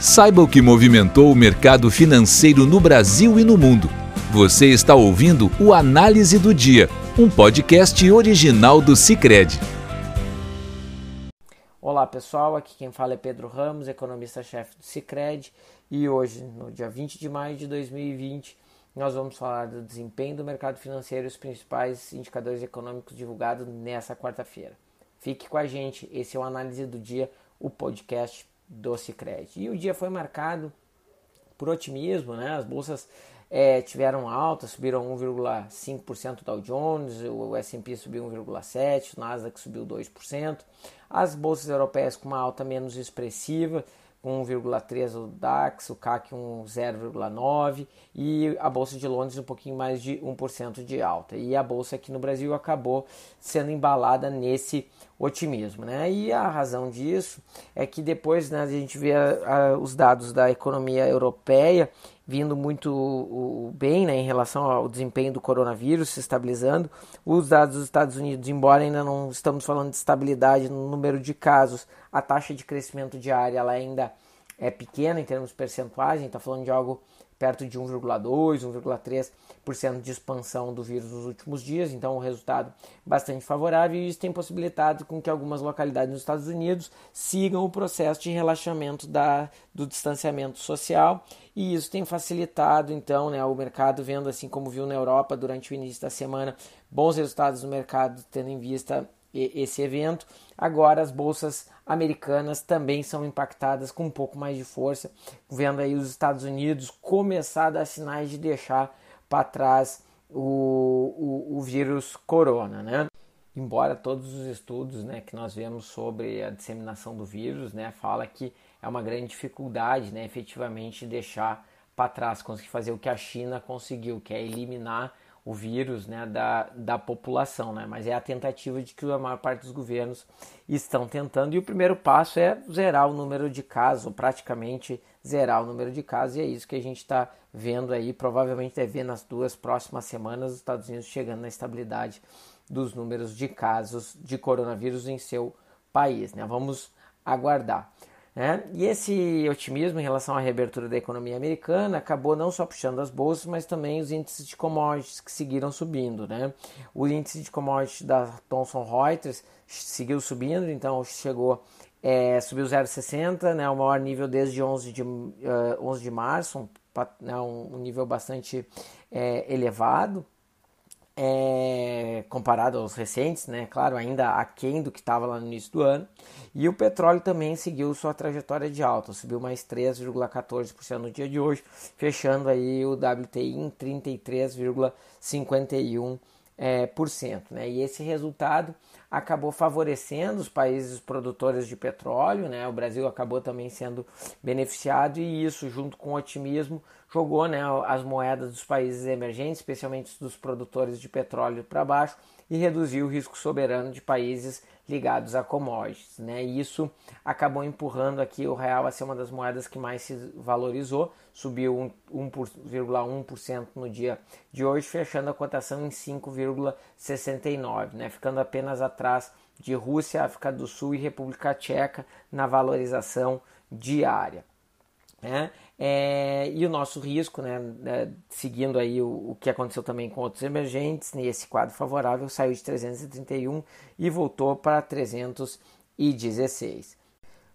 Saiba o que movimentou o mercado financeiro no Brasil e no mundo. Você está ouvindo o Análise do Dia, um podcast original do Cicred. Olá pessoal, aqui quem fala é Pedro Ramos, economista-chefe do Cicred, e hoje, no dia 20 de maio de 2020, nós vamos falar do desempenho do mercado financeiro e os principais indicadores econômicos divulgados nessa quarta-feira. Fique com a gente, esse é o Análise do Dia, o podcast do Cicred. E o dia foi marcado por otimismo, né? As bolsas é, tiveram alta, subiram 1,5% Dow Jones, o S&P subiu 1,7%, o Nasdaq subiu 2%. As bolsas europeias com uma alta menos expressiva, 1,3 o DAX, o CAC um 0,9 e a bolsa de Londres um pouquinho mais de 1% de alta. E a bolsa aqui no Brasil acabou sendo embalada nesse otimismo, né? E a razão disso é que depois né, a gente vê a, a, os dados da economia europeia vindo muito bem né, em relação ao desempenho do coronavírus, se estabilizando. Os dados dos Estados Unidos, embora ainda não estamos falando de estabilidade no número de casos, a taxa de crescimento diária ela ainda é pequena em termos percentuais, está falando de algo perto de 1,2%, 1,3% de expansão do vírus nos últimos dias, então um resultado bastante favorável e isso tem possibilitado com que algumas localidades nos Estados Unidos sigam o processo de relaxamento da, do distanciamento social e isso tem facilitado então né, o mercado vendo assim como viu na Europa durante o início da semana bons resultados no mercado tendo em vista esse evento. Agora as bolsas americanas também são impactadas com um pouco mais de força, vendo aí os Estados Unidos começar a dar sinais de deixar para trás o, o, o, vírus corona, né? Embora todos os estudos né, que nós vemos sobre a disseminação do vírus né, fala que é uma grande dificuldade né, efetivamente deixar para trás, conseguir fazer o que a China conseguiu, que é eliminar o vírus né, da, da população, né? mas é a tentativa de que a maior parte dos governos estão tentando. E o primeiro passo é zerar o número de casos, ou praticamente zerar o número de casos, e é isso que a gente está vendo aí. Provavelmente deve ver nas duas próximas semanas os Estados Unidos chegando na estabilidade dos números de casos de coronavírus em seu país. Né? Vamos aguardar. Né? E esse otimismo em relação à reabertura da economia americana acabou não só puxando as bolsas, mas também os índices de commodities que seguiram subindo. Né? O índice de commodities da Thomson Reuters seguiu subindo, então chegou é, subiu 0,60, né, o maior nível desde 11 de, uh, eh, 11 de março, um, né, um, nível bastante é, elevado é, comparado aos recentes, né? Claro, ainda aquém do que estava lá no início do ano. E o petróleo também seguiu sua trajetória de alta, subiu mais 3,14% no dia de hoje, fechando aí o WTI em 33,51%. É, né? E esse resultado acabou favorecendo os países produtores de petróleo, né? O Brasil acabou também sendo beneficiado e isso, junto com o otimismo, jogou né, as moedas dos países emergentes, especialmente dos produtores de petróleo, para baixo e reduziu o risco soberano de países ligados a commodities. Né? E isso acabou empurrando aqui o real a ser uma das moedas que mais se valorizou, subiu 1,1% no dia de hoje, fechando a cotação em 5,69, né? ficando apenas atrás de Rússia, África do Sul e República Tcheca na valorização diária. Né? É, e o nosso risco, né, né, seguindo aí o, o, que aconteceu também com outros emergentes, nesse quadro favorável saiu de 331 e voltou para 316.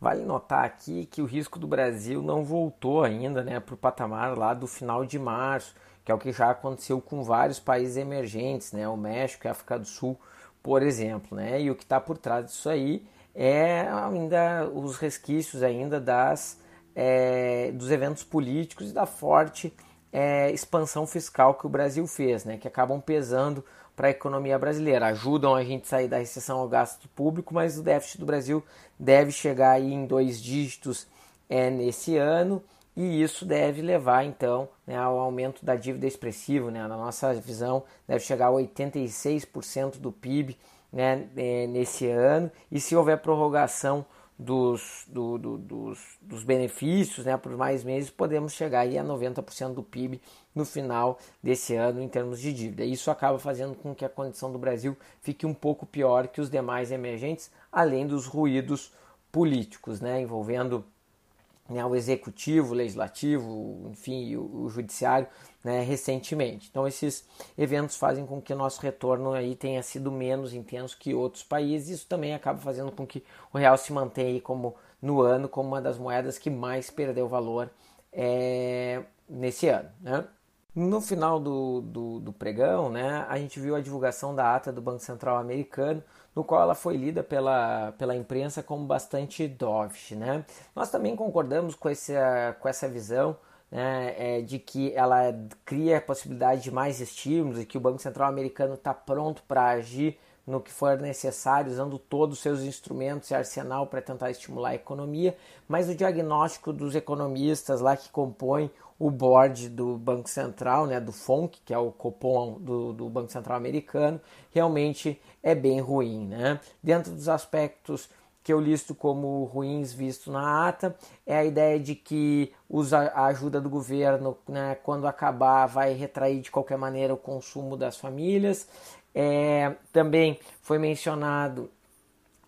Vale notar aqui que o risco do Brasil não voltou ainda né, para o patamar lá do final de março, que é o que já aconteceu com vários países emergentes, né, o México e a África do Sul, por exemplo. Né, e o que está por trás disso aí é ainda os resquícios ainda das é, dos eventos políticos e da forte é, expansão fiscal que o Brasil fez, né, que acabam pesando para a economia brasileira, ajudam a gente sair da recessão ao gasto público, mas o déficit do Brasil deve chegar aí em dois dígitos é, nesse ano e isso deve levar então né, ao aumento da dívida expressiva, né, na nossa visão deve chegar a 86% do PIB né, é, nesse ano e se houver prorrogação dos, do, do, dos, dos, benefícios né, por mais meses, podemos chegar aí a 90% do PIB no final desse ano em termos de dívida. Isso acaba fazendo com que a condição do Brasil fique um pouco pior que os demais emergentes, além dos ruídos políticos, né, envolvendo né, o executivo, o legislativo, enfim, o, o judiciário né, recentemente. Então esses eventos fazem com que nosso retorno aí tenha sido menos intenso que outros países. Isso também acaba fazendo com que o real se mantenha aí como no ano como uma das moedas que mais perdeu valor é, nesse ano. Né? No final do, do, do, pregão, né, a gente viu a divulgação da ata do Banco Central americano, no qual ela foi lida pela, pela imprensa como bastante dovish. Né? Nós também concordamos com essa, com essa visão né, é, de que ela cria a possibilidade de mais estímulos e que o Banco Central americano está pronto para agir no que for necessário, usando todos os seus instrumentos e arsenal para tentar estimular a economia, mas o diagnóstico dos economistas lá que compõem o board do Banco Central, né, do FONC, que é o Copom do, do Banco Central americano, realmente é bem ruim. Né? Dentro dos aspectos que eu listo como ruins visto na ata é a ideia de que usa a ajuda do governo, né, quando acabar, vai retrair de qualquer maneira o consumo das famílias. É, também foi mencionado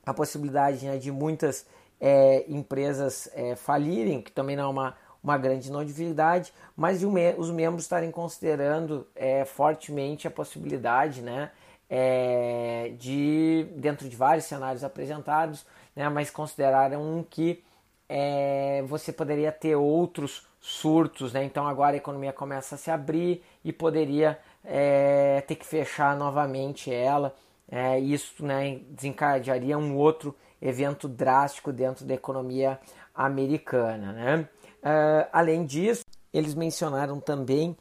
a possibilidade né, de muitas é, empresas é, falirem, que também não é uma, uma grande novidade, mas os membros estarem considerando é, fortemente a possibilidade né, é, de, dentro de vários cenários apresentados, né, mas consideraram que é, você poderia ter outros surtos, né? então agora a economia começa a se abrir e poderia é, ter que fechar novamente ela. É, isso né, desencadearia um outro evento drástico dentro da economia americana. Né? Uh, além disso, eles mencionaram também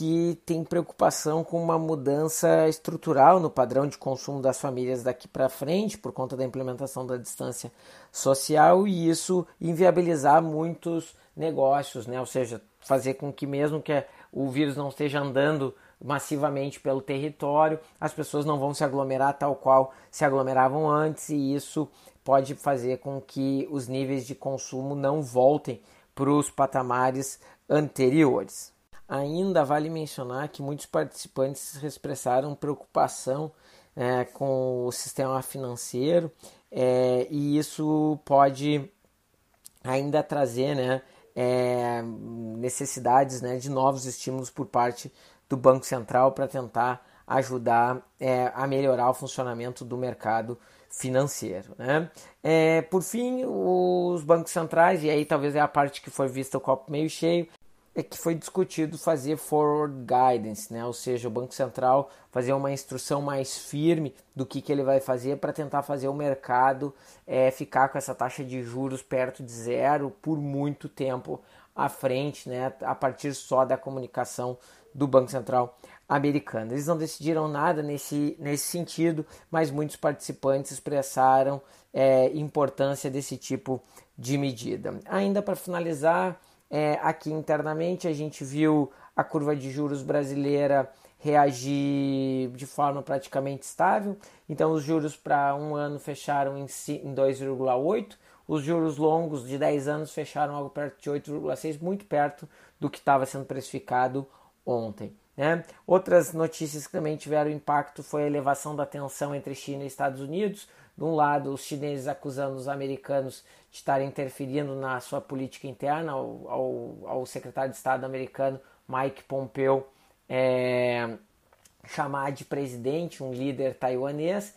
que tem preocupação com uma mudança estrutural no padrão de consumo das famílias daqui para frente, por conta da implementação da distância social, e isso inviabilizar muitos negócios, né? ou seja, fazer com que, mesmo que o vírus não esteja andando massivamente pelo território, as pessoas não vão se aglomerar tal qual se aglomeravam antes, e isso pode fazer com que os níveis de consumo não voltem para os patamares anteriores. Ainda vale mencionar que muitos participantes expressaram preocupação é, com o sistema financeiro é, e isso pode ainda trazer né, é, necessidades né, de novos estímulos por parte do Banco Central para tentar ajudar é, a melhorar o funcionamento do mercado financeiro. Né? É, por fim, os bancos centrais, e aí talvez é a parte que foi vista o copo meio cheio, é que foi discutido fazer forward guidance, né? ou seja, o Banco Central fazer uma instrução mais firme do que, que ele vai fazer para tentar fazer o mercado é, ficar com essa taxa de juros perto de zero por muito tempo à frente, né? a partir só da comunicação do Banco Central americano. Eles não decidiram nada nesse, nesse sentido, mas muitos participantes expressaram é, importância desse tipo de medida. Ainda para finalizar, é, aqui internamente a gente viu a curva de juros brasileira reagir de forma praticamente estável. Então, os juros para um ano fecharam em 2,8, os juros longos de 10 anos fecharam algo perto de 8,6, muito perto do que estava sendo precificado ontem. Né? Outras notícias que também tiveram impacto foi a elevação da tensão entre China e Estados Unidos. De um lado, os chineses acusando os americanos de estarem interferindo na sua política interna, ao, ao, ao secretário de Estado americano Mike Pompeo é, chamar de presidente um líder taiwanês.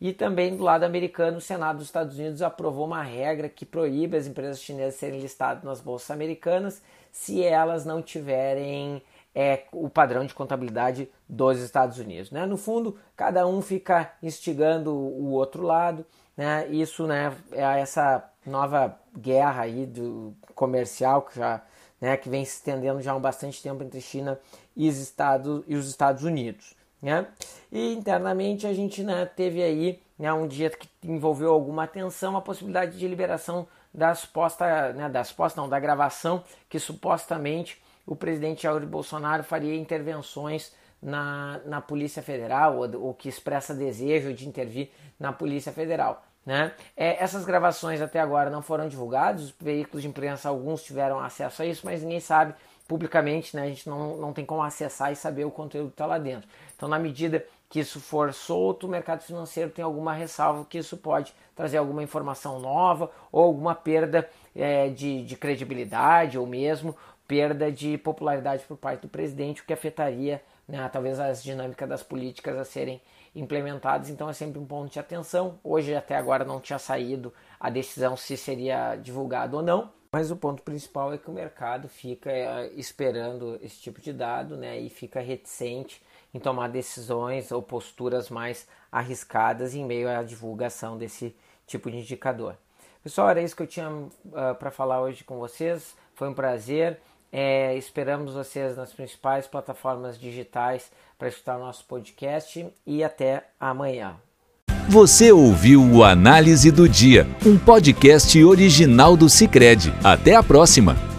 E também do lado americano, o Senado dos Estados Unidos aprovou uma regra que proíbe as empresas chinesas serem listadas nas bolsas americanas se elas não tiverem é o padrão de contabilidade dos Estados Unidos. Né? No fundo, cada um fica instigando o outro lado. Né? Isso né, é essa nova guerra aí do comercial que já né, que vem se estendendo já há bastante tempo entre China e os Estados, e os Estados Unidos. Né? E internamente a gente né, teve aí né, um dia que envolveu alguma atenção a possibilidade de liberação das suposta, né, das suposta não, da gravação que supostamente o presidente Jair Bolsonaro faria intervenções na, na Polícia Federal, ou, ou que expressa desejo de intervir na Polícia Federal. Né? É, essas gravações até agora não foram divulgadas, os veículos de imprensa, alguns tiveram acesso a isso, mas ninguém sabe publicamente, né? a gente não, não tem como acessar e saber o conteúdo que está lá dentro. Então, na medida que isso for solto, o mercado financeiro tem alguma ressalva que isso pode trazer alguma informação nova ou alguma perda é, de, de credibilidade ou mesmo perda de popularidade por parte do presidente, o que afetaria né, talvez as dinâmicas das políticas a serem implementadas. Então é sempre um ponto de atenção. Hoje até agora não tinha saído a decisão se seria divulgado ou não. Mas o ponto principal é que o mercado fica é, esperando esse tipo de dado né, e fica reticente em tomar decisões ou posturas mais arriscadas em meio à divulgação desse tipo de indicador. Pessoal, era isso que eu tinha uh, para falar hoje com vocês. Foi um prazer. É, esperamos vocês nas principais plataformas digitais para escutar nosso podcast e até amanhã. Você ouviu o Análise do Dia, um podcast original do Cicred. Até a próxima!